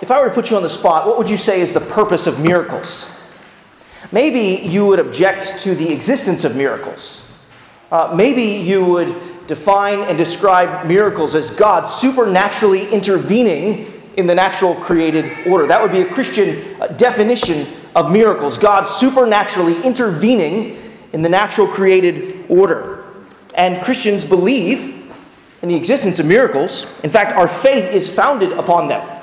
If I were to put you on the spot, what would you say is the purpose of miracles? Maybe you would object to the existence of miracles. Uh, maybe you would define and describe miracles as God supernaturally intervening in the natural created order. That would be a Christian uh, definition of miracles God supernaturally intervening in the natural created order. And Christians believe in the existence of miracles. In fact, our faith is founded upon them.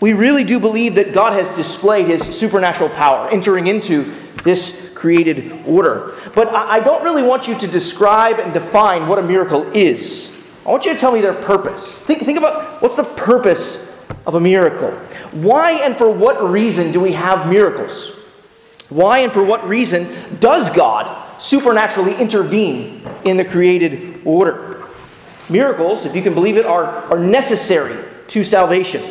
We really do believe that God has displayed his supernatural power, entering into this created order. But I don't really want you to describe and define what a miracle is. I want you to tell me their purpose. Think, think about what's the purpose of a miracle? Why and for what reason do we have miracles? Why and for what reason does God supernaturally intervene in the created order? Miracles, if you can believe it, are, are necessary to salvation.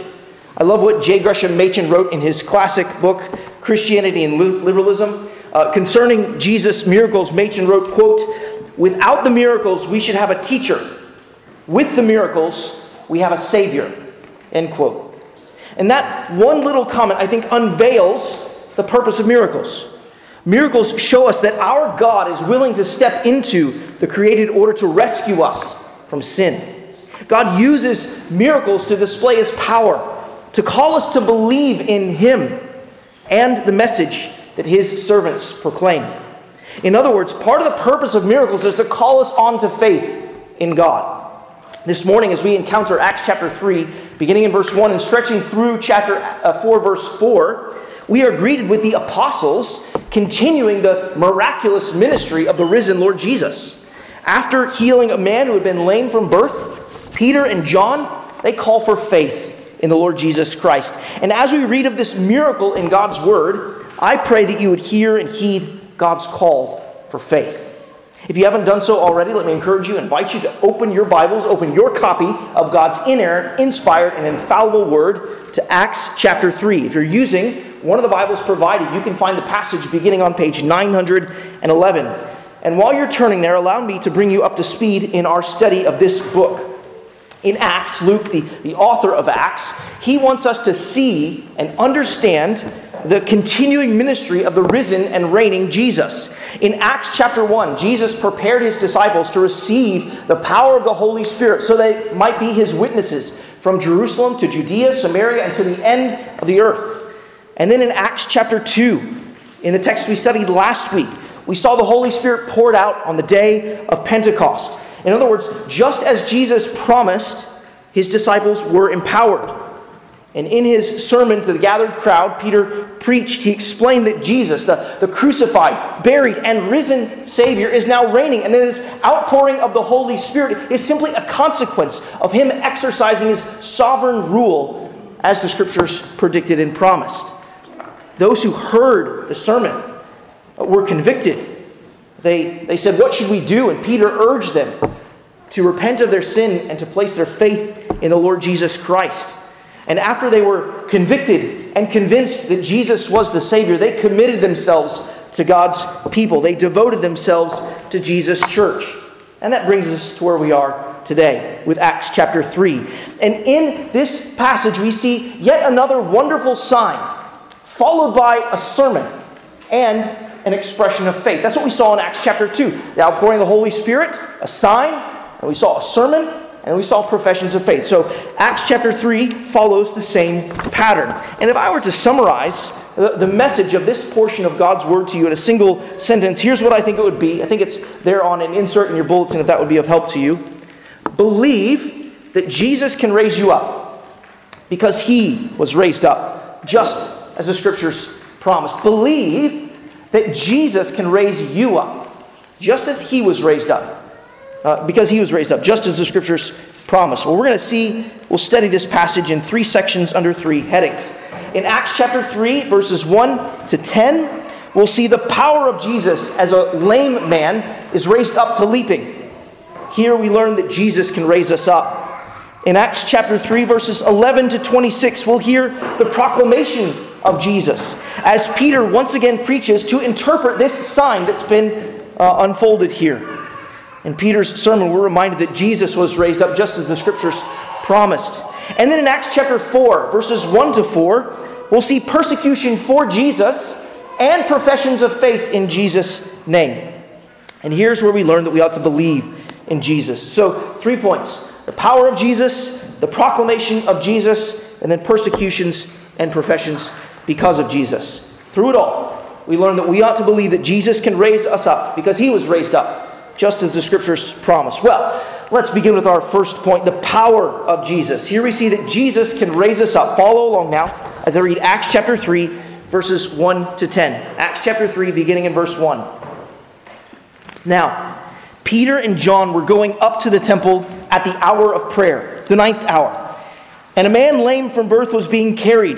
I love what J. Gresham Machen wrote in his classic book, Christianity and Liberalism. Uh, concerning Jesus' miracles, Machen wrote, quote, Without the miracles, we should have a teacher. With the miracles, we have a savior. End quote. And that one little comment, I think, unveils the purpose of miracles. Miracles show us that our God is willing to step into the created order to rescue us from sin. God uses miracles to display his power to call us to believe in Him and the message that His servants proclaim. In other words, part of the purpose of miracles is to call us on to faith in God. This morning, as we encounter Acts chapter 3, beginning in verse 1 and stretching through chapter uh, 4, verse 4, we are greeted with the apostles continuing the miraculous ministry of the risen Lord Jesus. After healing a man who had been lame from birth, Peter and John, they call for faith in the Lord Jesus Christ. And as we read of this miracle in God's Word, I pray that you would hear and heed God's call for faith. If you haven't done so already, let me encourage you, invite you to open your Bibles, open your copy of God's inerrant, inspired, and infallible Word to Acts chapter 3. If you're using one of the Bibles provided, you can find the passage beginning on page 911. And while you're turning there, allow me to bring you up to speed in our study of this book in Acts, Luke, the, the author of Acts, he wants us to see and understand the continuing ministry of the risen and reigning Jesus. In Acts chapter 1, Jesus prepared his disciples to receive the power of the Holy Spirit so they might be his witnesses from Jerusalem to Judea, Samaria, and to the end of the earth. And then in Acts chapter 2, in the text we studied last week, we saw the Holy Spirit poured out on the day of Pentecost. In other words, just as Jesus promised, his disciples were empowered. And in his sermon to the gathered crowd, Peter preached, he explained that Jesus, the, the crucified, buried, and risen Savior, is now reigning. And this outpouring of the Holy Spirit is simply a consequence of him exercising his sovereign rule as the scriptures predicted and promised. Those who heard the sermon uh, were convicted they, they said, What should we do? And Peter urged them to repent of their sin and to place their faith in the Lord Jesus Christ. And after they were convicted and convinced that Jesus was the Savior, they committed themselves to God's people. They devoted themselves to Jesus' church. And that brings us to where we are today with Acts chapter 3. And in this passage, we see yet another wonderful sign, followed by a sermon and an expression of faith. That's what we saw in Acts chapter 2. The outpouring of the Holy Spirit, a sign, and we saw a sermon, and we saw professions of faith. So Acts chapter 3 follows the same pattern. And if I were to summarize the, the message of this portion of God's word to you in a single sentence, here's what I think it would be. I think it's there on an insert in your bulletin if that would be of help to you. Believe that Jesus can raise you up because he was raised up, just as the scriptures promised. Believe that Jesus can raise you up, just as he was raised up. Uh, because he was raised up, just as the scriptures promise. Well, we're going to see, we'll study this passage in three sections under three headings. In Acts chapter 3, verses 1 to 10, we'll see the power of Jesus as a lame man is raised up to leaping. Here we learn that Jesus can raise us up. In Acts chapter 3, verses 11 to 26, we'll hear the proclamation of Jesus as Peter once again preaches to interpret this sign that's been uh, unfolded here. In Peter's sermon, we're reminded that Jesus was raised up just as the scriptures promised. And then in Acts chapter 4, verses 1 to 4, we'll see persecution for Jesus and professions of faith in Jesus' name. And here's where we learn that we ought to believe in Jesus. So, three points the power of Jesus, the proclamation of Jesus, and then persecutions and professions because of Jesus. Through it all, we learn that we ought to believe that Jesus can raise us up because he was raised up, just as the scriptures promise. Well, let's begin with our first point the power of Jesus. Here we see that Jesus can raise us up. Follow along now as I read Acts chapter 3, verses 1 to 10. Acts chapter 3, beginning in verse 1. Now, Peter and John were going up to the temple at the hour of prayer, the ninth hour. And a man lame from birth was being carried,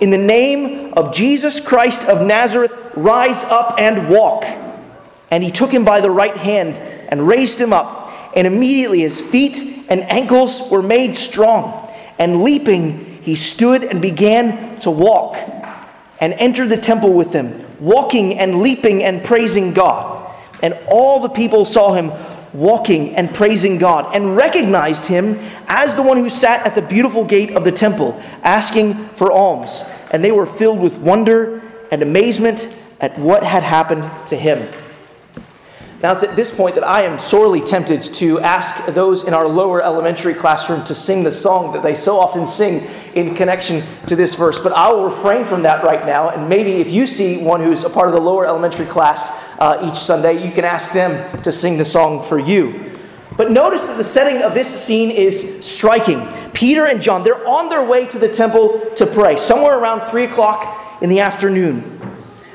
In the name of Jesus Christ of Nazareth, rise up and walk. And he took him by the right hand and raised him up. And immediately his feet and ankles were made strong. And leaping, he stood and began to walk and entered the temple with them, walking and leaping and praising God. And all the people saw him walking and praising God and recognized him as the one who sat at the beautiful gate of the temple asking for alms. And they were filled with wonder and amazement at what had happened to him. Now, it's at this point that I am sorely tempted to ask those in our lower elementary classroom to sing the song that they so often sing in connection to this verse. But I will refrain from that right now. And maybe if you see one who's a part of the lower elementary class uh, each Sunday, you can ask them to sing the song for you. But notice that the setting of this scene is striking. Peter and John, they're on their way to the temple to pray, somewhere around 3 o'clock in the afternoon.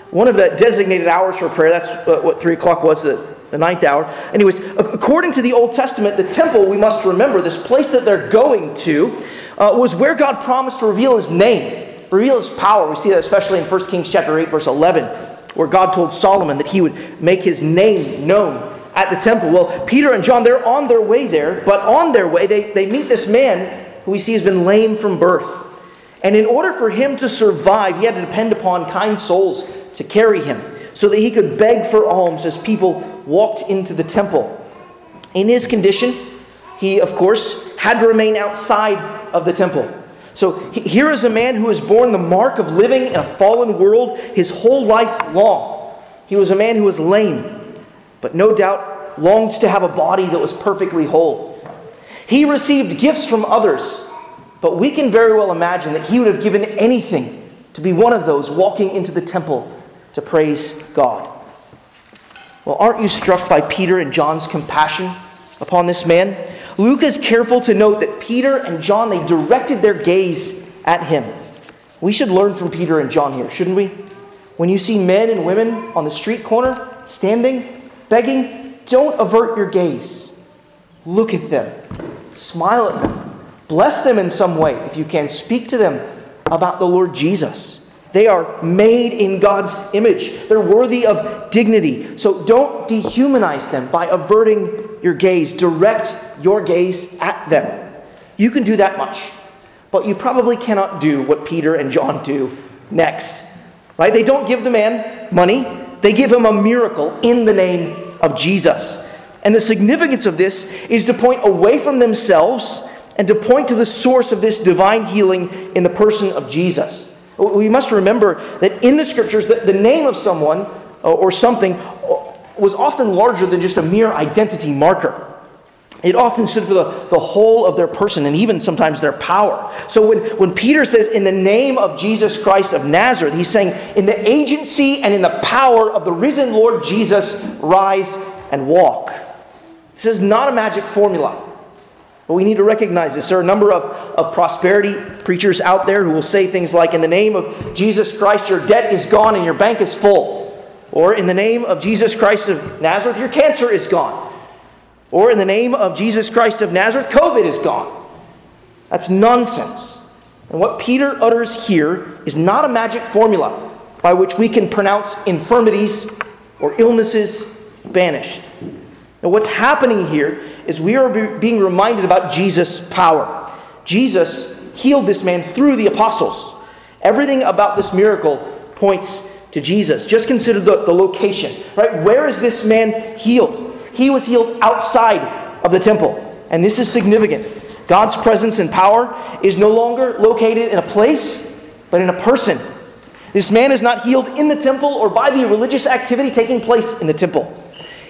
One of the designated hours for prayer, that's what 3 o'clock was, the the ninth hour. Anyways, according to the Old Testament, the temple, we must remember, this place that they're going to, uh, was where God promised to reveal his name, reveal his power. We see that especially in 1 Kings chapter 8, verse 11, where God told Solomon that he would make his name known at the temple. Well, Peter and John, they're on their way there, but on their way, they, they meet this man who we see has been lame from birth. And in order for him to survive, he had to depend upon kind souls to carry him so that he could beg for alms as people walked into the temple. In his condition, he, of course, had to remain outside of the temple. So here is a man who has borne the mark of living in a fallen world his whole life long. He was a man who was lame, but no doubt longed to have a body that was perfectly whole. He received gifts from others, but we can very well imagine that he would have given anything to be one of those walking into the temple to praise God. Well, aren't you struck by Peter and John's compassion upon this man? Luke is careful to note that Peter and John, they directed their gaze at him. We should learn from Peter and John here, shouldn't we? When you see men and women on the street corner, standing, begging, don't avert your gaze. Look at them, smile at them, bless them in some way if you can. Speak to them about the Lord Jesus. They are made in God's image. They're worthy of dignity. So don't dehumanize them by averting your gaze. Direct your gaze at them. You can do that much. But you probably cannot do what Peter and John do next. Right? They don't give the man money, they give him a miracle in the name of Jesus. And the significance of this is to point away from themselves and to point to the source of this divine healing in the person of Jesus. We must remember that in the scriptures, the, the name of someone uh, or something uh, was often larger than just a mere identity marker. It often stood for the, the whole of their person and even sometimes their power. So when, when Peter says, in the name of Jesus Christ of Nazareth, he's saying, in the agency and in the power of the risen Lord Jesus, rise and walk. This is not a magic formula. But we need to recognize this. There are a number of, of prosperity preachers out there who will say things like, In the name of Jesus Christ, your debt is gone and your bank is full. Or, In the name of Jesus Christ of Nazareth, your cancer is gone. Or, In the name of Jesus Christ of Nazareth, COVID is gone. That's nonsense. And what Peter utters here is not a magic formula by which we can pronounce infirmities or illnesses banished. Now, what's happening here is we are being reminded about Jesus' power. Jesus healed this man through the apostles. Everything about this miracle points to Jesus. Just consider the, the location, right? Where is this man healed? He was healed outside of the temple. And this is significant. God's presence and power is no longer located in a place, but in a person. This man is not healed in the temple or by the religious activity taking place in the temple.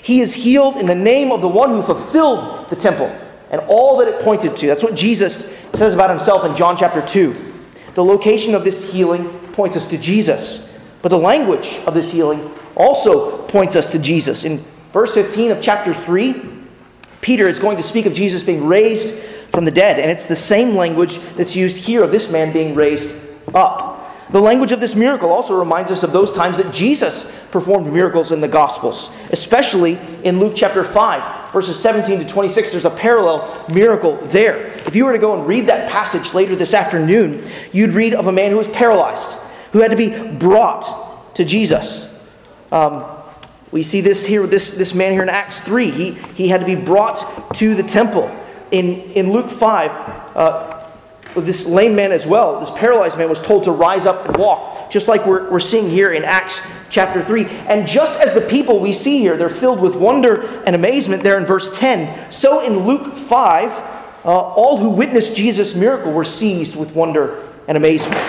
He is healed in the name of the one who fulfilled the temple and all that it pointed to. That's what Jesus says about himself in John chapter 2. The location of this healing points us to Jesus, but the language of this healing also points us to Jesus. In verse 15 of chapter 3, Peter is going to speak of Jesus being raised from the dead, and it's the same language that's used here of this man being raised up. The language of this miracle also reminds us of those times that Jesus performed miracles in the Gospels, especially in Luke chapter 5, verses 17 to 26. There's a parallel miracle there. If you were to go and read that passage later this afternoon, you'd read of a man who was paralyzed, who had to be brought to Jesus. Um, we see this here, this, this man here in Acts 3. He, he had to be brought to the temple. In, in Luke 5, uh, this lame man as well, this paralyzed man, was told to rise up and walk, just like we're, we're seeing here in Acts chapter 3. And just as the people we see here, they're filled with wonder and amazement there in verse 10, so in Luke 5, uh, all who witnessed Jesus' miracle were seized with wonder and amazement.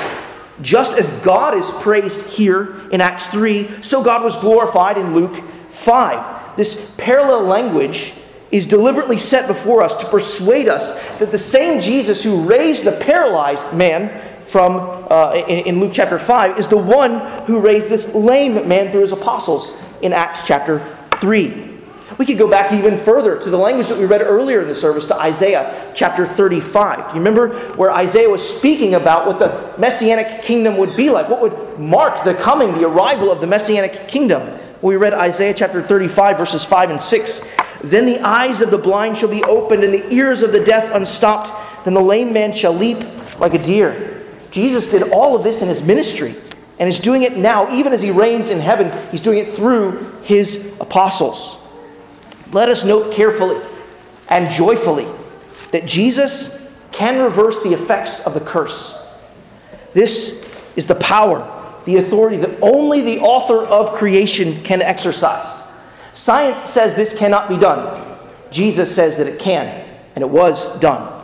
Just as God is praised here in Acts 3, so God was glorified in Luke 5. This parallel language is deliberately set before us to persuade us that the same Jesus who raised the paralyzed man from uh, in, in, Luke chapter 5 is the one who raised this lame man through his apostles in Acts chapter 3. We could go back even further to the language that we read earlier in the service to Isaiah chapter 35. Do you remember where Isaiah was speaking about what the messianic kingdom would be like? What would mark the coming, the arrival of the messianic kingdom? We read Isaiah chapter 35, verses 5 and 6. Then the eyes of the blind shall be opened, and the ears of the deaf unstopped. Then the lame man shall leap like a deer. Jesus did all of this in his ministry, and is doing it now, even as he reigns in heaven. He's doing it through his apostles. Let us note carefully and joyfully that Jesus can reverse the effects of the curse. This is the power the authority that only the author of creation can exercise. Science says this cannot be done. Jesus says that it can, and it was done.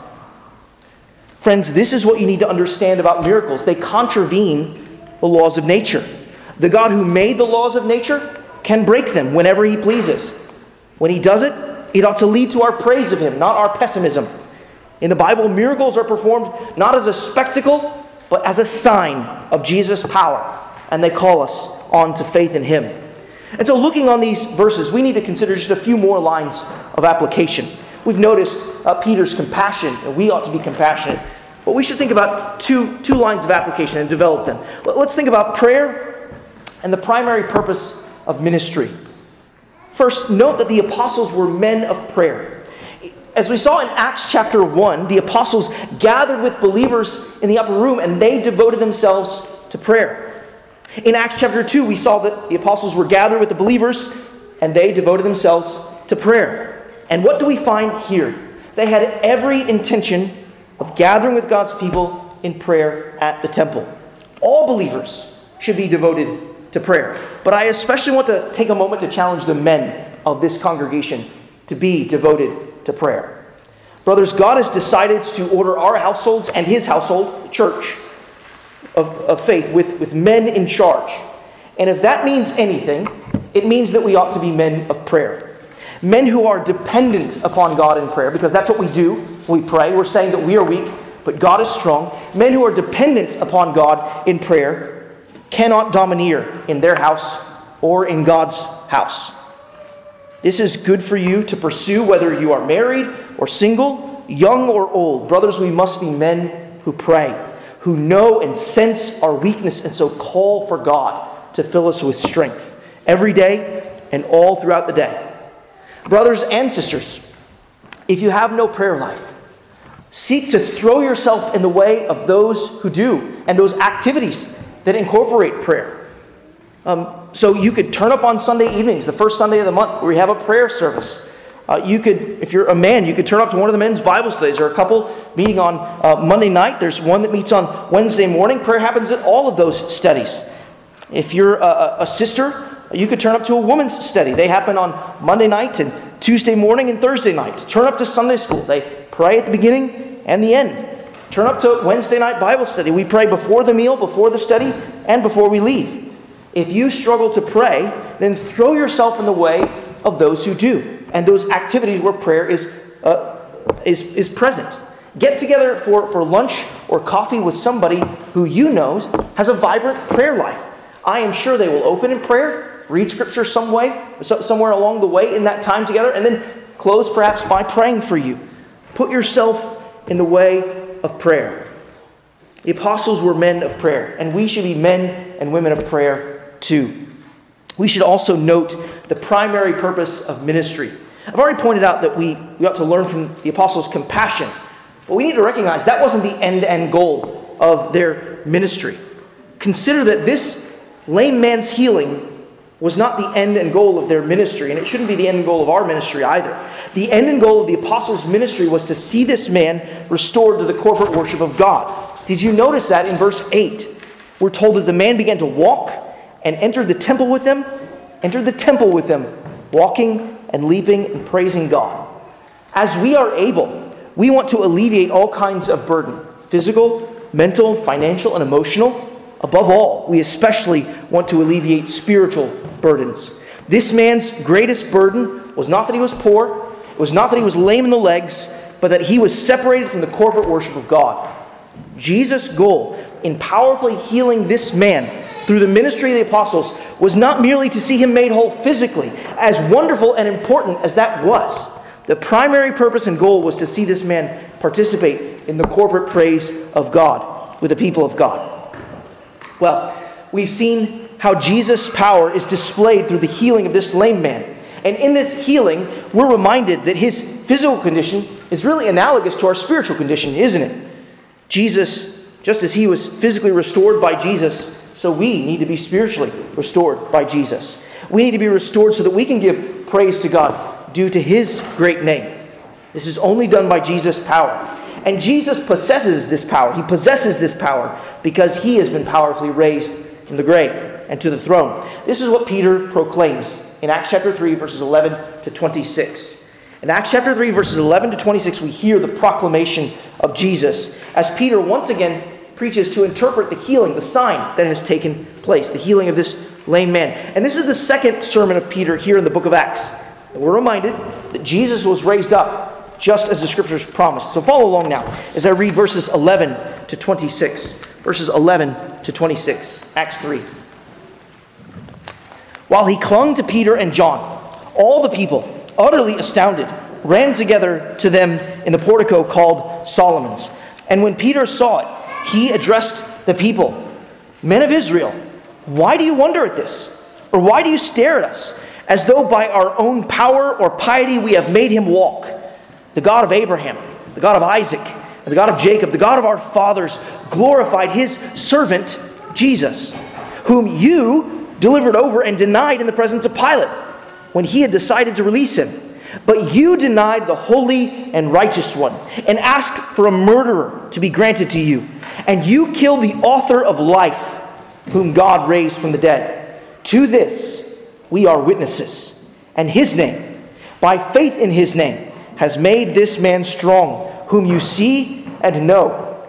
Friends, this is what you need to understand about miracles. They contravene the laws of nature. The God who made the laws of nature can break them whenever he pleases. When he does it, it ought to lead to our praise of him, not our pessimism. In the Bible, miracles are performed not as a spectacle, but as a sign of Jesus' power. And they call us on to faith in Him. And so, looking on these verses, we need to consider just a few more lines of application. We've noticed uh, Peter's compassion, and we ought to be compassionate. But we should think about two, two lines of application and develop them. Let's think about prayer and the primary purpose of ministry. First, note that the apostles were men of prayer. As we saw in Acts chapter 1, the apostles gathered with believers in the upper room and they devoted themselves to prayer. In Acts chapter 2, we saw that the apostles were gathered with the believers and they devoted themselves to prayer. And what do we find here? They had every intention of gathering with God's people in prayer at the temple. All believers should be devoted to prayer. But I especially want to take a moment to challenge the men of this congregation to be devoted to prayer. Brothers, God has decided to order our households and his household, church of, of faith, with, with men in charge. And if that means anything, it means that we ought to be men of prayer. Men who are dependent upon God in prayer, because that's what we do we pray. We're saying that we are weak, but God is strong. Men who are dependent upon God in prayer cannot domineer in their house or in God's house. This is good for you to pursue whether you are married or single, young or old. Brothers, we must be men who pray, who know and sense our weakness, and so call for God to fill us with strength every day and all throughout the day. Brothers and sisters, if you have no prayer life, Seek to throw yourself in the way of those who do and those activities that incorporate prayer. Um, so you could turn up on Sunday evenings, the first Sunday of the month, where we have a prayer service. Uh, you could, if you're a man, you could turn up to one of the men's Bible studies or a couple meeting on uh, Monday night. There's one that meets on Wednesday morning. Prayer happens at all of those studies. If you're a, a sister, you could turn up to a woman's study. They happen on Monday night and Tuesday morning and Thursday night. Turn up to Sunday school. They pray at the beginning and the end. Turn up to Wednesday night Bible study. We pray before the meal, before the study, and before we leave. If you struggle to pray, then throw yourself in the way of those who do and those activities where prayer is, uh, is, is present. Get together for, for lunch or coffee with somebody who you know has a vibrant prayer life. I am sure they will open in prayer, read scripture some way, so, somewhere along the way in that time together, and then close perhaps by praying for you. Put yourself in the way of prayer. The apostles were men of prayer, and we should be men and women of prayer too. We should also note the primary purpose of ministry. I've already pointed out that we, we ought to learn from the apostles' compassion, but we need to recognize that wasn't the end end goal of their ministry. Consider that this lame man's healing was not the end and goal of their ministry, and it shouldn't be the end and goal of our ministry either. The end and goal of the apostles' ministry was to see this man restored to the corporate worship of God. Did you notice that in verse 8? We're told that the man began to walk and entered the temple with them, entered the temple with them, walking and leaping and praising God. As we are able, we want to alleviate all kinds of burden physical, mental, financial, and emotional. Above all, we especially want to alleviate spiritual burdens. This man's greatest burden was not that he was poor, it was not that he was lame in the legs, but that he was separated from the corporate worship of God. Jesus' goal in powerfully healing this man through the ministry of the apostles was not merely to see him made whole physically, as wonderful and important as that was. The primary purpose and goal was to see this man participate in the corporate praise of God with the people of God. Well, we've seen how Jesus' power is displayed through the healing of this lame man. And in this healing, we're reminded that his physical condition is really analogous to our spiritual condition, isn't it? Jesus, just as he was physically restored by Jesus, so we need to be spiritually restored by Jesus. We need to be restored so that we can give praise to God due to his great name. This is only done by Jesus' power. And Jesus possesses this power. He possesses this power because he has been powerfully raised from the grave and to the throne. This is what Peter proclaims in Acts chapter 3, verses 11 to 26. In Acts chapter 3, verses 11 to 26, we hear the proclamation of Jesus as Peter once again preaches to interpret the healing, the sign that has taken place, the healing of this lame man. And this is the second sermon of Peter here in the book of Acts. And we're reminded that Jesus was raised up just as the scriptures promised. So follow along now as I read verses 11 to 26. Verses 11 to 26, Acts 3. While he clung to Peter and John, all the people, utterly astounded, ran together to them in the portico called Solomon's. And when Peter saw it, he addressed the people Men of Israel, why do you wonder at this? Or why do you stare at us, as though by our own power or piety we have made him walk? The God of Abraham, the God of Isaac, and the God of Jacob, the God of our fathers, glorified his servant Jesus, whom you delivered over and denied in the presence of Pilate when he had decided to release him. But you denied the holy and righteous one and asked for a murderer to be granted to you. And you killed the author of life, whom God raised from the dead. To this we are witnesses. And his name, by faith in his name, has made this man strong, whom you see and know.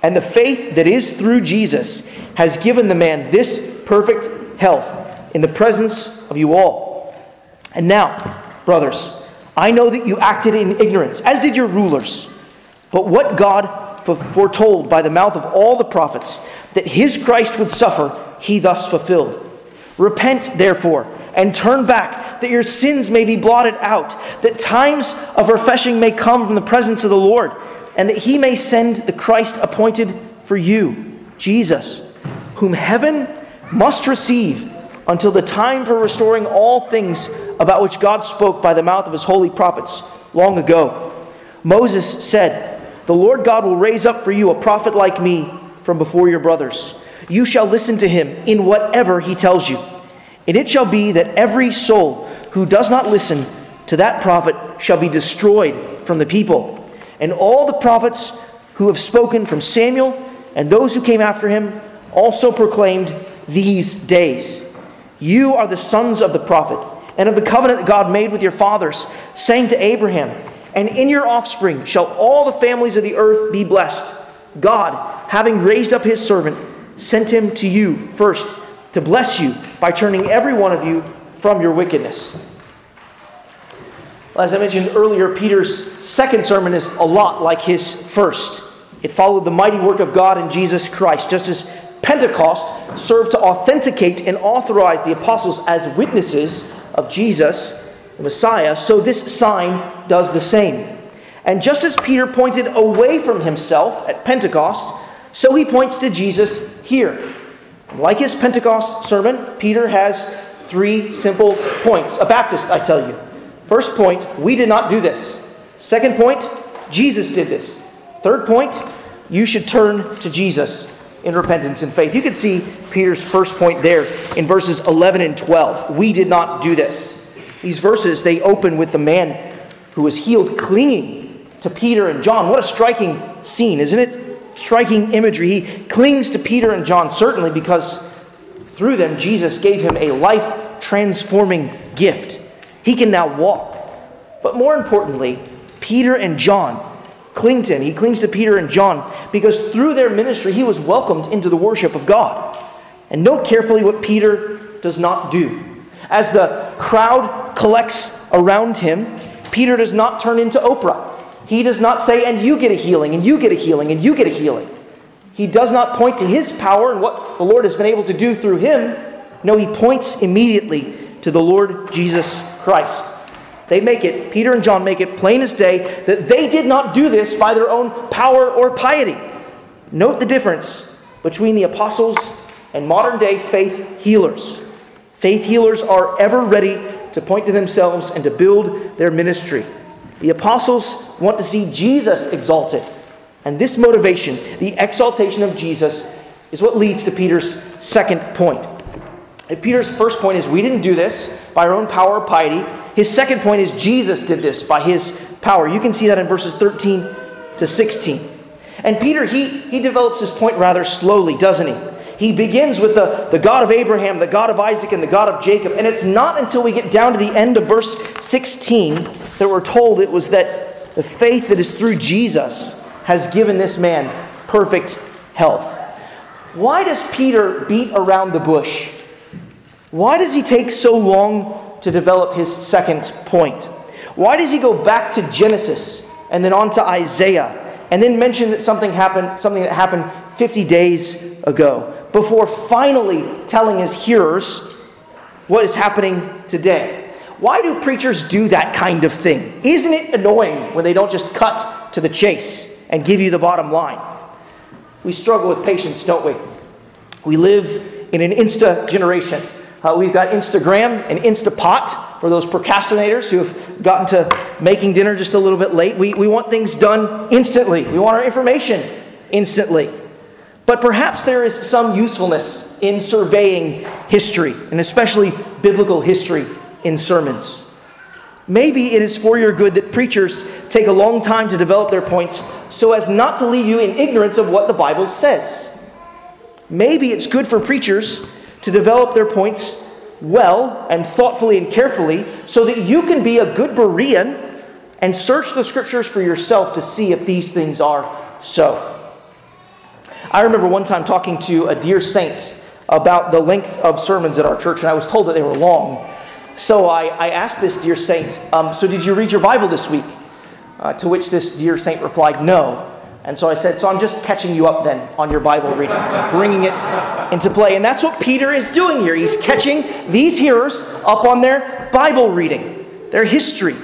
And the faith that is through Jesus has given the man this perfect health in the presence of you all. And now, brothers, I know that you acted in ignorance, as did your rulers. But what God foretold by the mouth of all the prophets, that his Christ would suffer, he thus fulfilled. Repent, therefore, and turn back, that your sins may be blotted out, that times of refreshing may come from the presence of the Lord, and that he may send the Christ appointed for you, Jesus, whom heaven must receive until the time for restoring all things about which God spoke by the mouth of his holy prophets long ago. Moses said, the Lord God will raise up for you a prophet like me from before your brothers. You shall listen to him in whatever he tells you. And it shall be that every soul who does not listen to that prophet shall be destroyed from the people. And all the prophets who have spoken from Samuel and those who came after him also proclaimed these days. You are the sons of the prophet and of the covenant that God made with your fathers, saying to Abraham, And in your offspring shall all the families of the earth be blessed. God, having raised up his servant, sent him to you first to bless you by turning every one of you from your wickedness. As I mentioned earlier, Peter's second sermon is a lot like his first. It followed the mighty work of God in Jesus Christ, just as Pentecost served to authenticate and authorize the apostles as witnesses of Jesus, the Messiah, so this sign does the same. And just as Peter pointed away from himself at Pentecost, so he points to Jesus here. Like his Pentecost sermon, Peter has three simple points. A Baptist, I tell you. First point, we did not do this. Second point, Jesus did this. Third point, you should turn to Jesus in repentance and faith. You can see Peter's first point there in verses 11 and 12. We did not do this. These verses, they open with the man who was healed clinging to Peter and John. What a striking scene, isn't it? Striking imagery. He clings to Peter and John, certainly because through them, Jesus gave him a life transforming gift. He can now walk. But more importantly, Peter and John cling to him. He clings to Peter and John because through their ministry, he was welcomed into the worship of God. And note carefully what Peter does not do. As the crowd collects around him, Peter does not turn into Oprah. He does not say, and you get a healing, and you get a healing, and you get a healing. He does not point to his power and what the Lord has been able to do through him. No, he points immediately to the Lord Jesus Christ. They make it, Peter and John make it plain as day that they did not do this by their own power or piety. Note the difference between the apostles and modern day faith healers. Faith healers are ever ready to point to themselves and to build their ministry. The apostles want to see Jesus exalted. And this motivation, the exaltation of Jesus, is what leads to Peter's second point. If Peter's first point is we didn't do this by our own power or piety, his second point is Jesus did this by his power. You can see that in verses 13 to 16. And Peter, he, he develops his point rather slowly, doesn't he? He begins with the, the God of Abraham, the God of Isaac, and the God of Jacob. And it's not until we get down to the end of verse 16 that we're told it was that the faith that is through Jesus has given this man perfect health. Why does Peter beat around the bush? Why does he take so long to develop his second point. Why does he go back to Genesis and then on to Isaiah and then mention that something happened, something that happened 50 days ago, before finally telling his hearers what is happening today? Why do preachers do that kind of thing? Isn't it annoying when they don't just cut to the chase and give you the bottom line? We struggle with patience, don't we? We live in an insta generation. Uh, we've got Instagram and Instapot for those procrastinators who have gotten to making dinner just a little bit late. We, we want things done instantly, we want our information instantly. But perhaps there is some usefulness in surveying history, and especially biblical history in sermons. Maybe it is for your good that preachers take a long time to develop their points so as not to leave you in ignorance of what the Bible says. Maybe it's good for preachers to develop their points well and thoughtfully and carefully so that you can be a good Berean and search the scriptures for yourself to see if these things are so. I remember one time talking to a dear saint about the length of sermons at our church, and I was told that they were long. So I, I asked this dear saint, um, So did you read your Bible this week? Uh, to which this dear saint replied, No. And so I said, So I'm just catching you up then on your Bible reading, bringing it into play. And that's what Peter is doing here. He's catching these hearers up on their Bible reading, their history.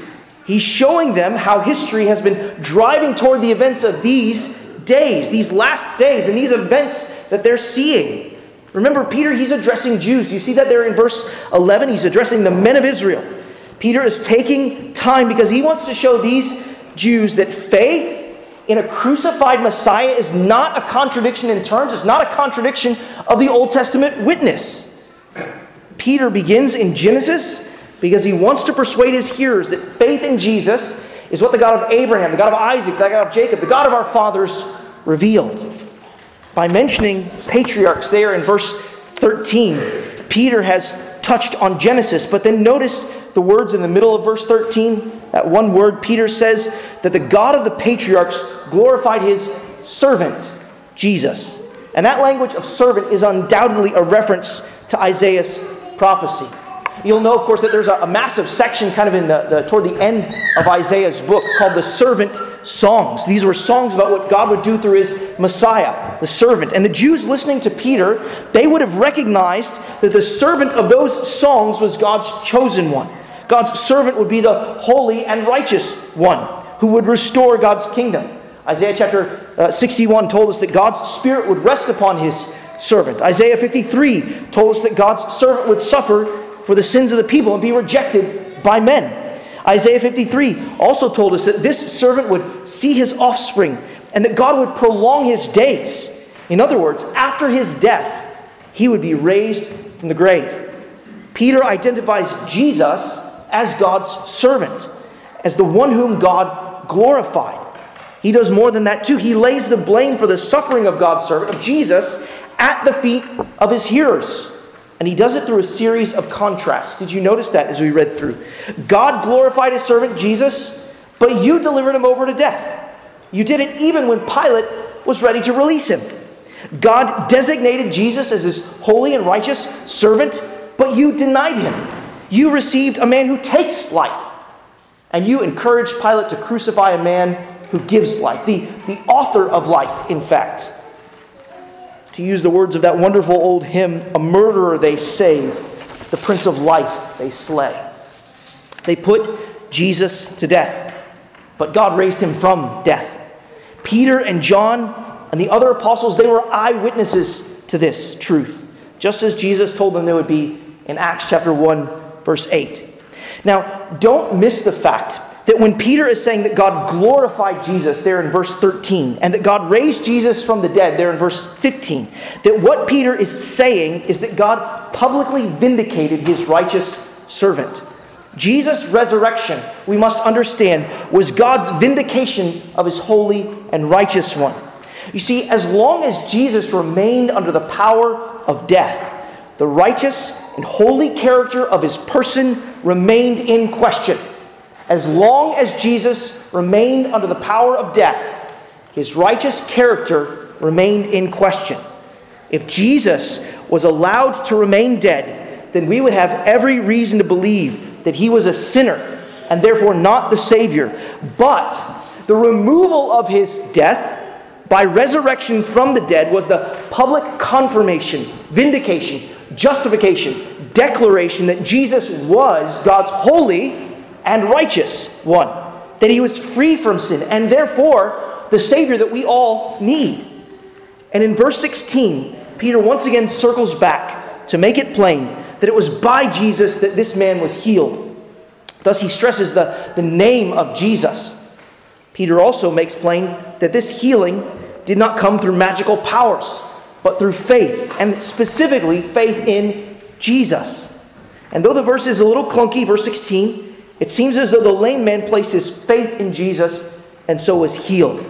He's showing them how history has been driving toward the events of these days, these last days, and these events that they're seeing. Remember, Peter, he's addressing Jews. You see that there in verse 11? He's addressing the men of Israel. Peter is taking time because he wants to show these Jews that faith in a crucified Messiah is not a contradiction in terms, it's not a contradiction of the Old Testament witness. Peter begins in Genesis because he wants to persuade his hearers that faith in Jesus is what the God of Abraham, the God of Isaac, the God of Jacob, the God of our fathers revealed. By mentioning patriarchs there in verse 13, Peter has touched on Genesis, but then notice the words in the middle of verse 13. That one word, Peter says that the God of the patriarchs glorified his servant, Jesus. And that language of servant is undoubtedly a reference to Isaiah's prophecy. You'll know, of course, that there's a, a massive section kind of in the, the, toward the end of Isaiah's book called the servant songs. These were songs about what God would do through his Messiah, the servant. And the Jews listening to Peter, they would have recognized that the servant of those songs was God's chosen one. God's servant would be the holy and righteous one who would restore God's kingdom. Isaiah chapter uh, 61 told us that God's Spirit would rest upon his servant. Isaiah 53 told us that God's servant would suffer for the sins of the people and be rejected by men. Isaiah 53 also told us that this servant would see his offspring and that God would prolong his days. In other words, after his death, he would be raised from the grave. Peter identifies Jesus as God's servant, as the one whom God glorified. He does more than that too. He lays the blame for the suffering of God's servant, of Jesus, at the feet of his hearers. And he does it through a series of contrasts. Did you notice that as we read through? God glorified his servant Jesus, but you delivered him over to death. You did it even when Pilate was ready to release him. God designated Jesus as his holy and righteous servant, but you denied him. You received a man who takes life, and you encouraged Pilate to crucify a man who gives life, the, the author of life, in fact. To use the words of that wonderful old hymn, a murderer they save, the prince of life they slay. They put Jesus to death, but God raised him from death. Peter and John and the other apostles, they were eyewitnesses to this truth, just as Jesus told them they would be in Acts chapter 1, verse 8. Now, don't miss the fact that when Peter is saying that God glorified Jesus there in verse 13 and that God raised Jesus from the dead there in verse 15, that what Peter is saying is that God publicly vindicated his righteous servant. Jesus' resurrection, we must understand, was God's vindication of his holy and righteous one. You see, as long as Jesus remained under the power of death, the righteous and holy character of his person remained in question. As long as Jesus remained under the power of death, his righteous character remained in question. If Jesus was allowed to remain dead, then we would have every reason to believe that he was a sinner and therefore not the Savior. But the removal of his death by resurrection from the dead was the public confirmation, vindication, justification, declaration that Jesus was God's holy and righteous one, that he was free from sin, and therefore the Savior that we all need. And in verse 16, Peter once again circles back to make it plain that it was by Jesus that this man was healed. Thus, he stresses the, the name of Jesus. Peter also makes plain that this healing did not come through magical powers, but through faith, and specifically faith in Jesus. And though the verse is a little clunky, verse 16, it seems as though the lame man placed his faith in Jesus and so was healed.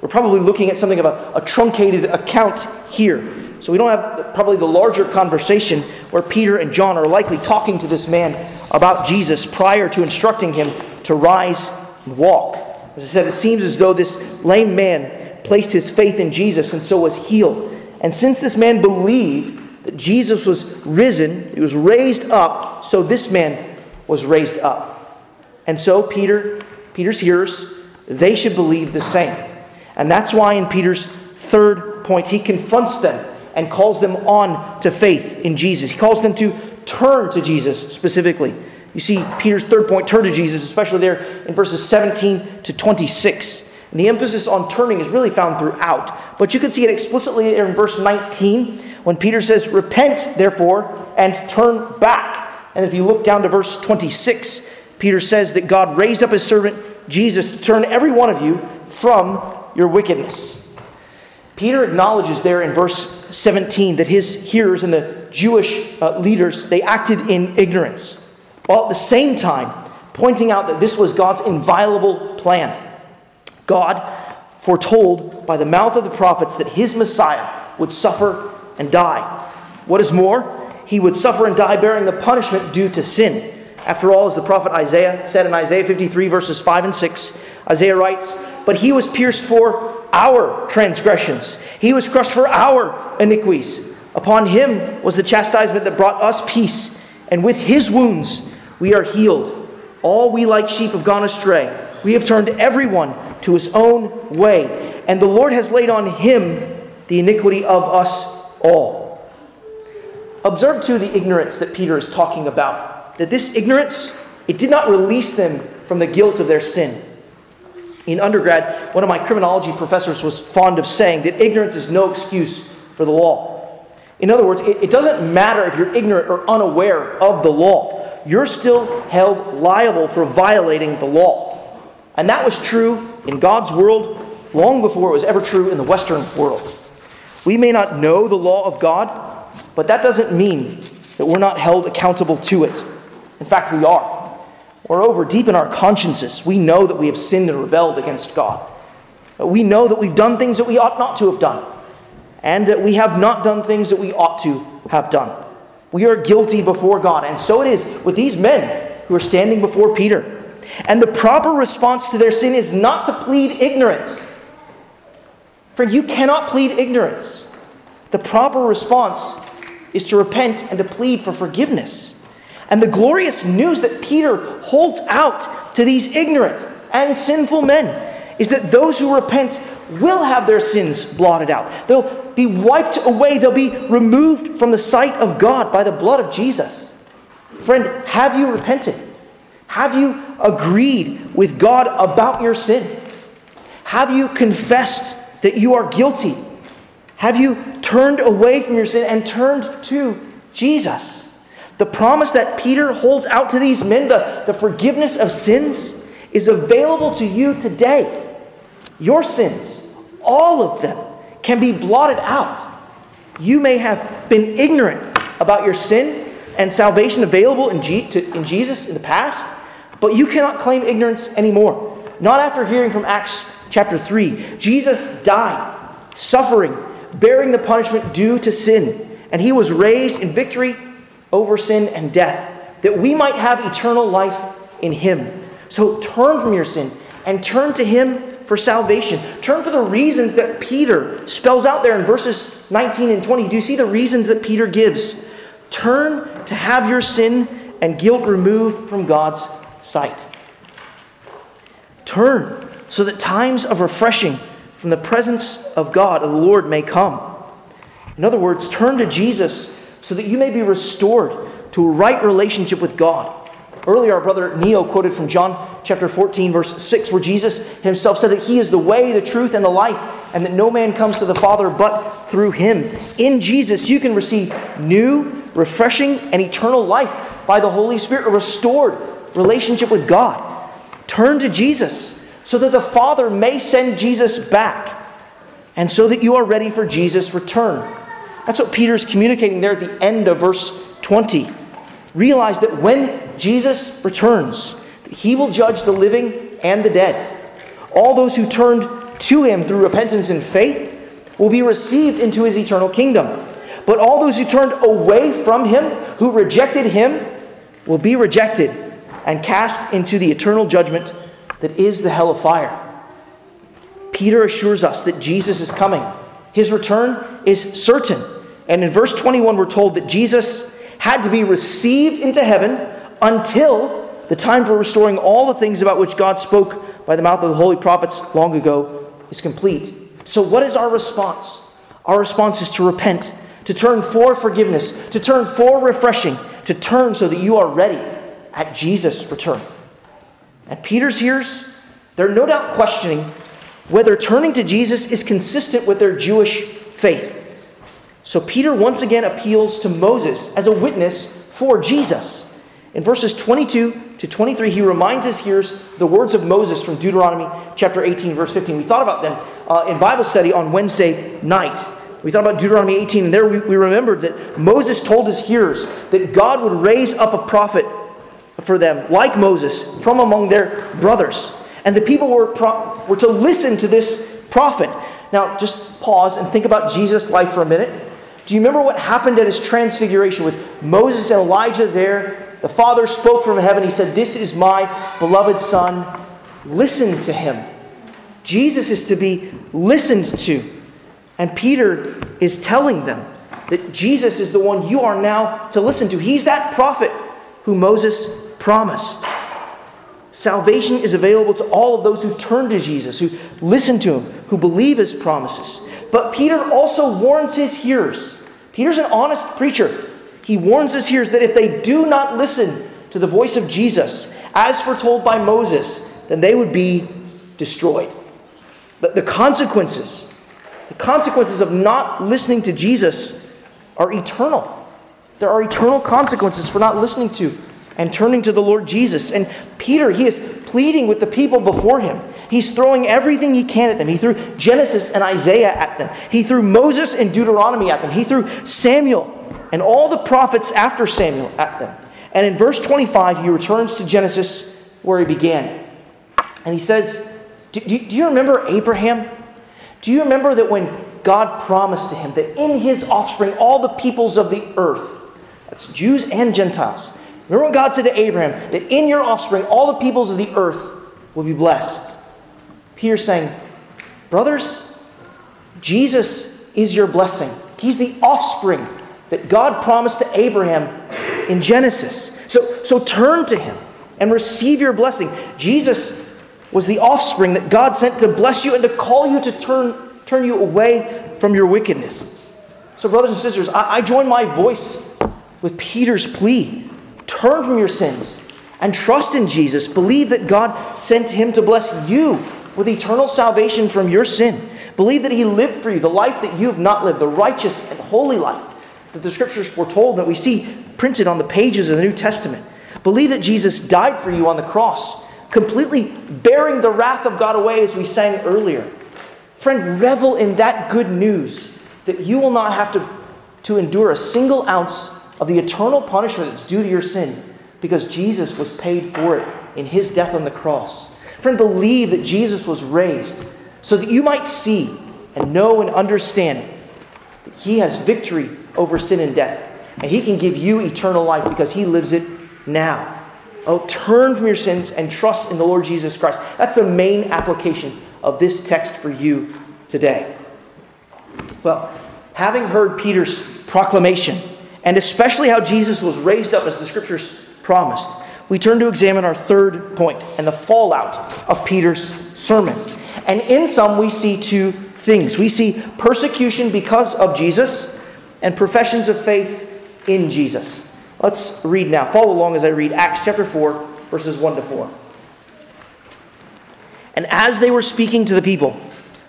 We're probably looking at something of a, a truncated account here. So we don't have probably the larger conversation where Peter and John are likely talking to this man about Jesus prior to instructing him to rise and walk. As I said, it seems as though this lame man placed his faith in Jesus and so was healed. And since this man believed that Jesus was risen, he was raised up, so this man was raised up. And so Peter, Peter's hearers, they should believe the same. And that's why in Peter's third point, he confronts them and calls them on to faith in Jesus. He calls them to turn to Jesus specifically. You see, Peter's third point, turn to Jesus, especially there in verses 17 to 26. And the emphasis on turning is really found throughout. But you can see it explicitly in verse 19 when Peter says, Repent, therefore, and turn back. And if you look down to verse 26, Peter says that God raised up his servant Jesus to turn every one of you from your wickedness. Peter acknowledges there in verse 17 that his hearers and the Jewish uh, leaders they acted in ignorance, while at the same time pointing out that this was God's inviolable plan. God foretold by the mouth of the prophets that his Messiah would suffer and die. What is more, he would suffer and die bearing the punishment due to sin. After all, as the prophet Isaiah said in Isaiah 53, verses 5 and 6, Isaiah writes, But he was pierced for our transgressions, he was crushed for our iniquities. Upon him was the chastisement that brought us peace, and with his wounds we are healed. All we like sheep have gone astray. We have turned everyone to his own way, and the Lord has laid on him the iniquity of us all. Observe too the ignorance that Peter is talking about. That this ignorance, it did not release them from the guilt of their sin. In undergrad, one of my criminology professors was fond of saying that ignorance is no excuse for the law. In other words, it, it doesn't matter if you're ignorant or unaware of the law, you're still held liable for violating the law. And that was true in God's world long before it was ever true in the Western world. We may not know the law of God, but that doesn't mean that we're not held accountable to it. In fact, we are. Moreover, deep in our consciences, we know that we have sinned and rebelled against God. We know that we've done things that we ought not to have done, and that we have not done things that we ought to have done. We are guilty before God, and so it is with these men who are standing before Peter. And the proper response to their sin is not to plead ignorance. Friend, you cannot plead ignorance. The proper response is to repent and to plead for forgiveness. And the glorious news that Peter holds out to these ignorant and sinful men is that those who repent will have their sins blotted out. They'll be wiped away, they'll be removed from the sight of God by the blood of Jesus. Friend, have you repented? Have you agreed with God about your sin? Have you confessed that you are guilty? Have you turned away from your sin and turned to Jesus? The promise that Peter holds out to these men, the, the forgiveness of sins, is available to you today. Your sins, all of them, can be blotted out. You may have been ignorant about your sin and salvation available in, G- to, in Jesus in the past, but you cannot claim ignorance anymore. Not after hearing from Acts chapter 3. Jesus died, suffering, bearing the punishment due to sin, and he was raised in victory over sin and death, that we might have eternal life in him. So turn from your sin and turn to him for salvation. Turn for the reasons that Peter spells out there in verses 19 and 20. Do you see the reasons that Peter gives? Turn to have your sin and guilt removed from God's sight. Turn so that times of refreshing from the presence of God, of the Lord, may come. In other words, turn to Jesus so that you may be restored to a right relationship with God. Earlier, our brother Neo quoted from John chapter 14, verse 6, where Jesus himself said that he is the way, the truth, and the life, and that no man comes to the Father but through him. In Jesus, you can receive new, refreshing, and eternal life by the Holy Spirit, a restored relationship with God. Turn to Jesus so that the Father may send Jesus back, and so that you are ready for Jesus' return. That's what Peter's communicating there at the end of verse 20. Realize that when Jesus returns, he will judge the living and the dead. All those who turned to him through repentance and faith will be received into his eternal kingdom. But all those who turned away from him, who rejected him, will be rejected and cast into the eternal judgment that is the hell of fire. Peter assures us that Jesus is coming. His return is certain. And in verse 21, we're told that Jesus had to be received into heaven until the time for restoring all the things about which God spoke by the mouth of the holy prophets long ago is complete. So, what is our response? Our response is to repent, to turn for forgiveness, to turn for refreshing, to turn so that you are ready at Jesus' return. And Peter's hearers, they're no doubt questioning whether turning to Jesus is consistent with their Jewish faith. So Peter once again appeals to Moses as a witness for Jesus. In verses 22 to 23, he reminds his hearers the words of Moses from Deuteronomy chapter 18, verse 15. We thought about them uh, in Bible study on Wednesday night. We thought about Deuteronomy 18, and there we, we remembered that Moses told his hearers that God would raise up a prophet for them, like Moses, from among their brothers. And the people were, pro- were to listen to this prophet. Now, just pause and think about Jesus' life for a minute. Do you remember what happened at his transfiguration with Moses and Elijah there? The Father spoke from heaven. He said, This is my beloved Son. Listen to him. Jesus is to be listened to. And Peter is telling them that Jesus is the one you are now to listen to. He's that prophet who Moses promised. Salvation is available to all of those who turn to Jesus, who listen to him, who believe his promises. But Peter also warns his hearers. Peter's an honest preacher. He warns his hearers that if they do not listen to the voice of Jesus, as foretold by Moses, then they would be destroyed. The, the consequences, the consequences of not listening to Jesus are eternal. There are eternal consequences for not listening to and turning to the Lord Jesus. And Peter, he is pleading with the people before him. He's throwing everything he can at them. He threw Genesis and Isaiah at them. He threw Moses and Deuteronomy at them. He threw Samuel and all the prophets after Samuel at them. And in verse 25, he returns to Genesis where he began. And he says, do, do, do you remember Abraham? Do you remember that when God promised to him that in his offspring all the peoples of the earth, that's Jews and Gentiles, remember what God said to Abraham, that in your offspring all the peoples of the earth will be blessed? Peter saying, Brothers, Jesus is your blessing. He's the offspring that God promised to Abraham in Genesis. So, so turn to him and receive your blessing. Jesus was the offspring that God sent to bless you and to call you to turn, turn you away from your wickedness. So, brothers and sisters, I, I join my voice with Peter's plea turn from your sins and trust in Jesus. Believe that God sent him to bless you with eternal salvation from your sin. Believe that he lived for you the life that you have not lived, the righteous and holy life that the scriptures foretold that we see printed on the pages of the New Testament. Believe that Jesus died for you on the cross completely bearing the wrath of God away, as we sang earlier. Friend, revel in that good news that you will not have to, to endure a single ounce of the eternal punishment that's due to your sin because Jesus was paid for it in his death on the cross. Friend, believe that Jesus was raised so that you might see and know and understand that he has victory over sin and death. And he can give you eternal life because he lives it now. Oh, turn from your sins and trust in the Lord Jesus Christ. That's the main application of this text for you today. Well, having heard Peter's proclamation, and especially how Jesus was raised up as the scriptures promised, we turn to examine our third point and the fallout of Peter's sermon. And in sum, we see two things we see persecution because of Jesus and professions of faith in Jesus. Let's read now. Follow along as I read Acts chapter 4, verses 1 to 4. And as they were speaking to the people,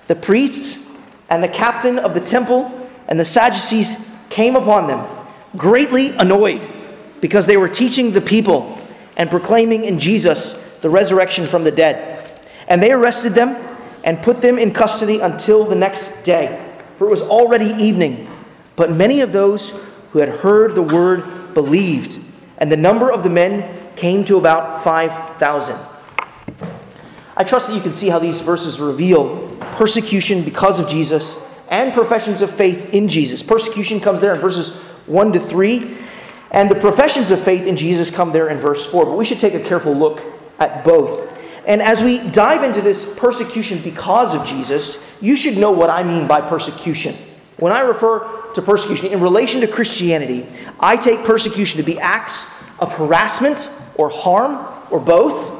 the priests and the captain of the temple and the Sadducees came upon them, greatly annoyed, because they were teaching the people and proclaiming in Jesus the resurrection from the dead. And they arrested them and put them in custody until the next day, for it was already evening. But many of those who had heard the word believed, and the number of the men came to about 5,000. I trust that you can see how these verses reveal persecution because of Jesus and professions of faith in Jesus. Persecution comes there in verses 1 to 3, and the professions of faith in Jesus come there in verse 4. But we should take a careful look at both. And as we dive into this persecution because of Jesus, you should know what I mean by persecution. When I refer to persecution. In relation to Christianity, I take persecution to be acts of harassment or harm or both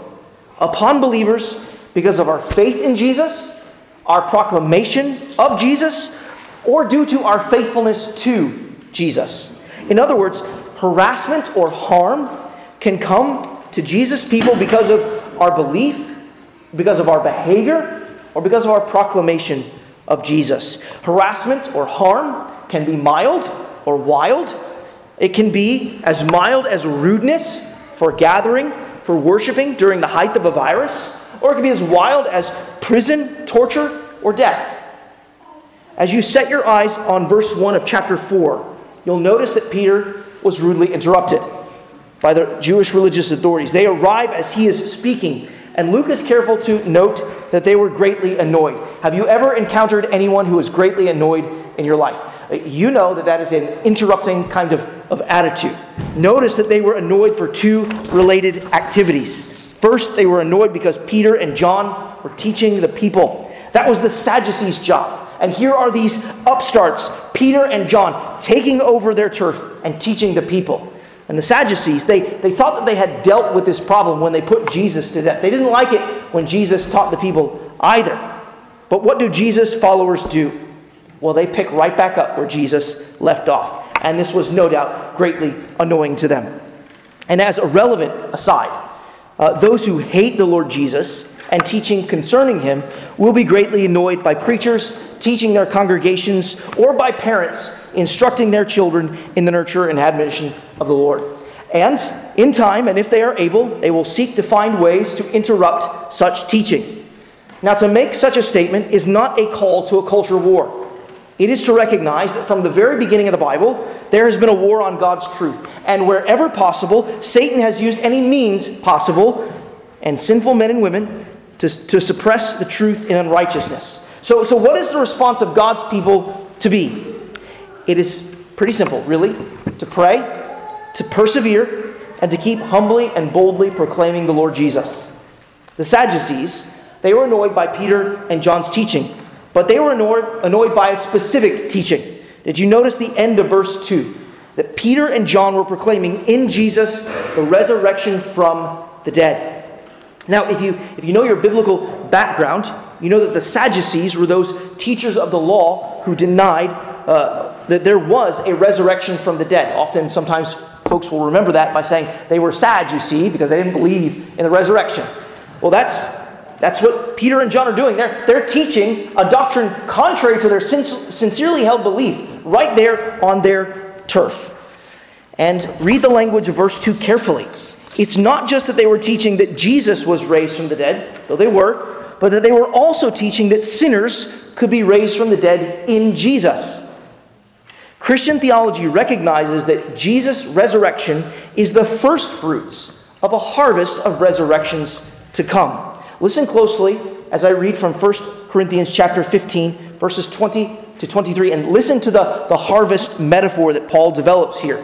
upon believers because of our faith in Jesus, our proclamation of Jesus, or due to our faithfulness to Jesus. In other words, harassment or harm can come to Jesus' people because of our belief, because of our behavior, or because of our proclamation of Jesus. Harassment or harm can be mild or wild. It can be as mild as rudeness for gathering, for worshiping during the height of a virus, or it can be as wild as prison, torture, or death. As you set your eyes on verse 1 of chapter 4, you'll notice that Peter was rudely interrupted by the Jewish religious authorities. They arrive as he is speaking, and Luke is careful to note that they were greatly annoyed. Have you ever encountered anyone who was greatly annoyed in your life? Uh, you know that that is an interrupting kind of, of attitude. Notice that they were annoyed for two related activities. First, they were annoyed because Peter and John were teaching the people. That was the Sadducees' job. And here are these upstarts, Peter and John, taking over their turf and teaching the people. And the Sadducees, they, they thought that they had dealt with this problem when they put Jesus to death. They didn't like it when Jesus taught the people either. But what do Jesus' followers do? Well, they pick right back up where Jesus left off. And this was no doubt greatly annoying to them. And as a relevant aside, uh, those who hate the Lord Jesus and teaching concerning him will be greatly annoyed by preachers teaching their congregations, or by parents instructing their children in the nurture and admonition of the Lord. And in time, and if they are able, they will seek to find ways to interrupt such teaching. Now, to make such a statement is not a call to a culture war. It is to recognize that from the very beginning of the Bible, there has been a war on God's truth. And wherever possible, Satan has used any means possible, and sinful men and women, to, to suppress the truth in unrighteousness. So, so what is the response of God's people to be? It is pretty simple, really to pray, to persevere, and to keep humbly and boldly proclaiming the Lord Jesus. The Sadducees, they were annoyed by Peter and John's teaching, but they were annoyed, annoyed by a specific teaching. Did you notice the end of verse 2? That Peter and John were proclaiming in Jesus the resurrection from the dead. Now, if you, if you know your biblical background, you know that the Sadducees were those teachers of the law who denied uh, that there was a resurrection from the dead. Often, sometimes folks will remember that by saying they were sad, you see, because they didn't believe in the resurrection. Well, that's, that's what Peter and John are doing. They're, they're teaching a doctrine contrary to their sin- sincerely held belief right there on their turf. And read the language of verse 2 carefully. It's not just that they were teaching that Jesus was raised from the dead, though they were, but that they were also teaching that sinners could be raised from the dead in Jesus. Christian theology recognizes that Jesus' resurrection is the first fruits of a harvest of resurrections to come. Listen closely as I read from 1 Corinthians chapter 15, verses 20 to 23, and listen to the, the harvest metaphor that Paul develops here.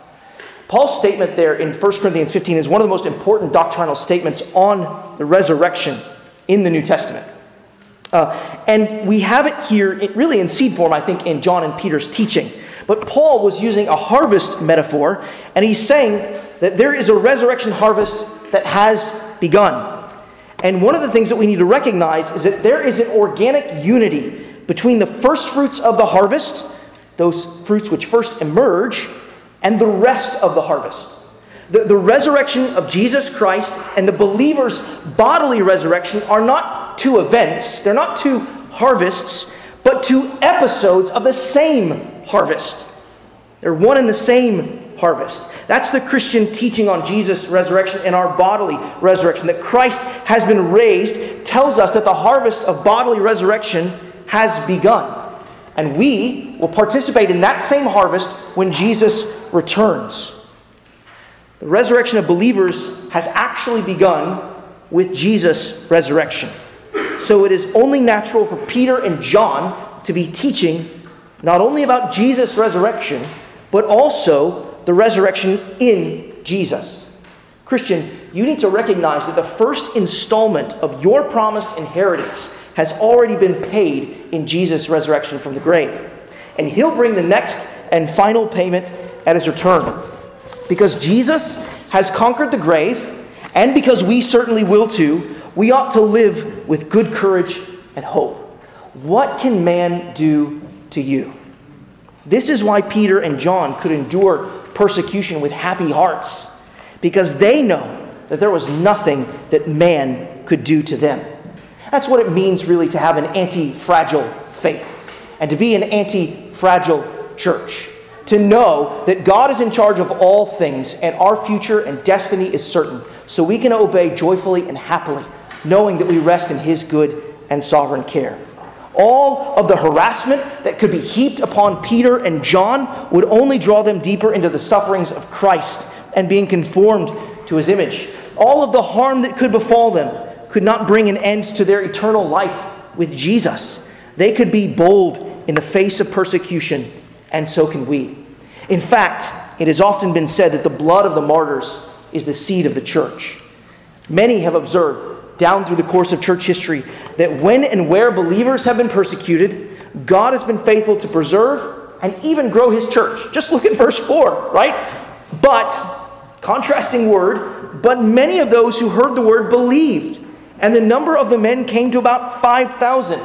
Paul's statement there in 1 Corinthians 15 is one of the most important doctrinal statements on the resurrection in the New Testament. Uh, and we have it here, it really in seed form, I think, in John and Peter's teaching. But Paul was using a harvest metaphor, and he's saying that there is a resurrection harvest that has begun. And one of the things that we need to recognize is that there is an organic unity between the first fruits of the harvest, those fruits which first emerge, and the rest of the harvest. The, the resurrection of Jesus Christ and the believer's bodily resurrection are not two events, they're not two harvests, but two episodes of the same harvest. They're one and the same harvest. That's the Christian teaching on Jesus' resurrection and our bodily resurrection. That Christ has been raised tells us that the harvest of bodily resurrection has begun. And we will participate in that same harvest when Jesus returns. The resurrection of believers has actually begun with Jesus' resurrection. So it is only natural for Peter and John to be teaching not only about Jesus' resurrection, but also the resurrection in Jesus. Christian, you need to recognize that the first installment of your promised inheritance has already been paid in Jesus' resurrection from the grave. And he'll bring the next and final payment at his return. Because Jesus has conquered the grave, and because we certainly will too, we ought to live with good courage and hope. What can man do to you? This is why Peter and John could endure persecution with happy hearts, because they know that there was nothing that man could do to them. That's what it means, really, to have an anti fragile faith and to be an anti fragile church. To know that God is in charge of all things and our future and destiny is certain, so we can obey joyfully and happily, knowing that we rest in His good and sovereign care. All of the harassment that could be heaped upon Peter and John would only draw them deeper into the sufferings of Christ and being conformed to his image. All of the harm that could befall them could not bring an end to their eternal life with Jesus. They could be bold in the face of persecution, and so can we. In fact, it has often been said that the blood of the martyrs is the seed of the church. Many have observed down through the course of church history that when and where believers have been persecuted, God has been faithful to preserve and even grow his church. Just look at verse 4, right? But, contrasting word, but many of those who heard the word believed and the number of the men came to about 5,000.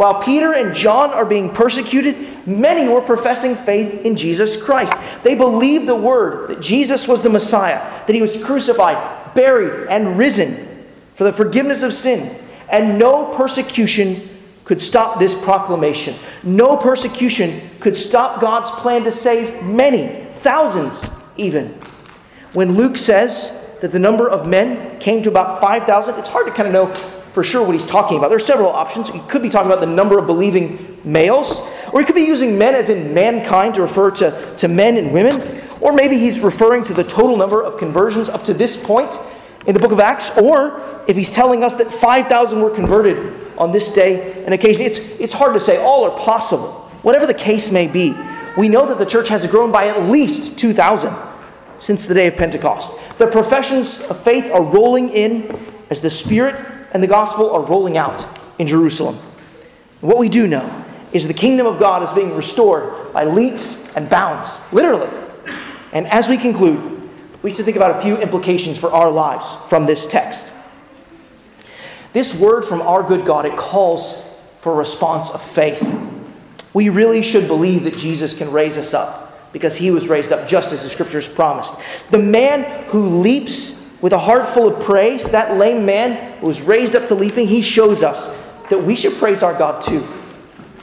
While Peter and John are being persecuted, many were professing faith in Jesus Christ. They believed the word that Jesus was the Messiah, that he was crucified, buried, and risen for the forgiveness of sin. And no persecution could stop this proclamation. No persecution could stop God's plan to save many, thousands even. When Luke says that the number of men came to about 5,000. It's hard to kind of know for sure what he's talking about. There are several options. He could be talking about the number of believing males, or he could be using men as in mankind to refer to, to men and women, or maybe he's referring to the total number of conversions up to this point in the book of Acts, or if he's telling us that 5,000 were converted on this day and occasion. It's, it's hard to say. All are possible. Whatever the case may be, we know that the church has grown by at least 2,000 since the day of Pentecost. The professions of faith are rolling in as the Spirit and the gospel are rolling out in Jerusalem. What we do know is the kingdom of God is being restored by leaps and bounds, literally. And as we conclude, we should think about a few implications for our lives from this text. This word from our good God, it calls for a response of faith. We really should believe that Jesus can raise us up because he was raised up just as the scriptures promised. The man who leaps with a heart full of praise, that lame man was raised up to leaping, he shows us that we should praise our God too.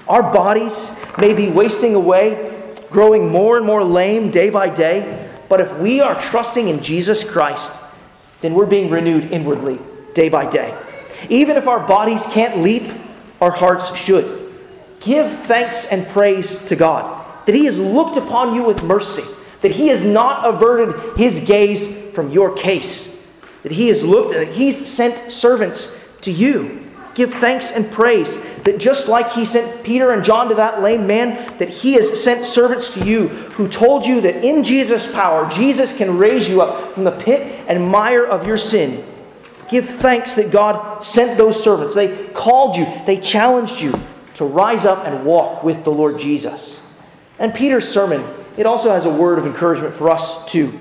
Our bodies may be wasting away, growing more and more lame day by day, but if we are trusting in Jesus Christ, then we're being renewed inwardly day by day. Even if our bodies can't leap, our hearts should. Give thanks and praise to God that He has looked upon you with mercy, that He has not averted His gaze from your case, that He has looked, that He's sent servants to you. Give thanks and praise that just like He sent Peter and John to that lame man, that He has sent servants to you who told you that in Jesus' power, Jesus can raise you up from the pit and mire of your sin. Give thanks that God sent those servants. They called you, they challenged you to rise up and walk with the Lord Jesus. And Peter's sermon, it also has a word of encouragement for us too.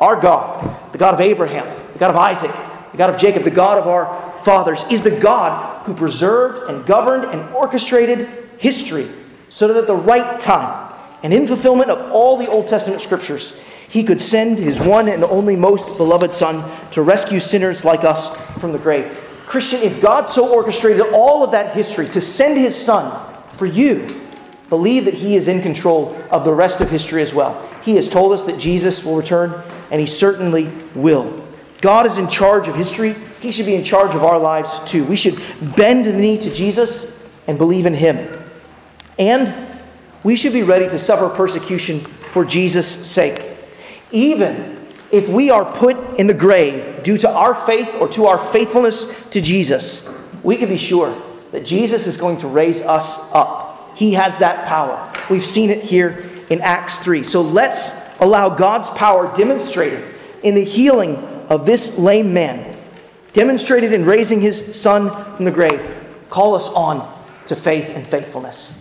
Our God, the God of Abraham, the God of Isaac, the God of Jacob, the God of our fathers, is the God who preserved and governed and orchestrated history so that at the right time and in fulfillment of all the Old Testament scriptures, he could send his one and only most beloved Son to rescue sinners like us from the grave. Christian, if God so orchestrated all of that history to send his Son for you, Believe that He is in control of the rest of history as well. He has told us that Jesus will return, and He certainly will. God is in charge of history. He should be in charge of our lives too. We should bend the knee to Jesus and believe in Him. And we should be ready to suffer persecution for Jesus' sake. Even if we are put in the grave due to our faith or to our faithfulness to Jesus, we can be sure that Jesus is going to raise us up he has that power. We've seen it here in Acts 3. So let's allow God's power demonstrated in the healing of this lame man, demonstrated in raising his son from the grave. Call us on to faith and faithfulness.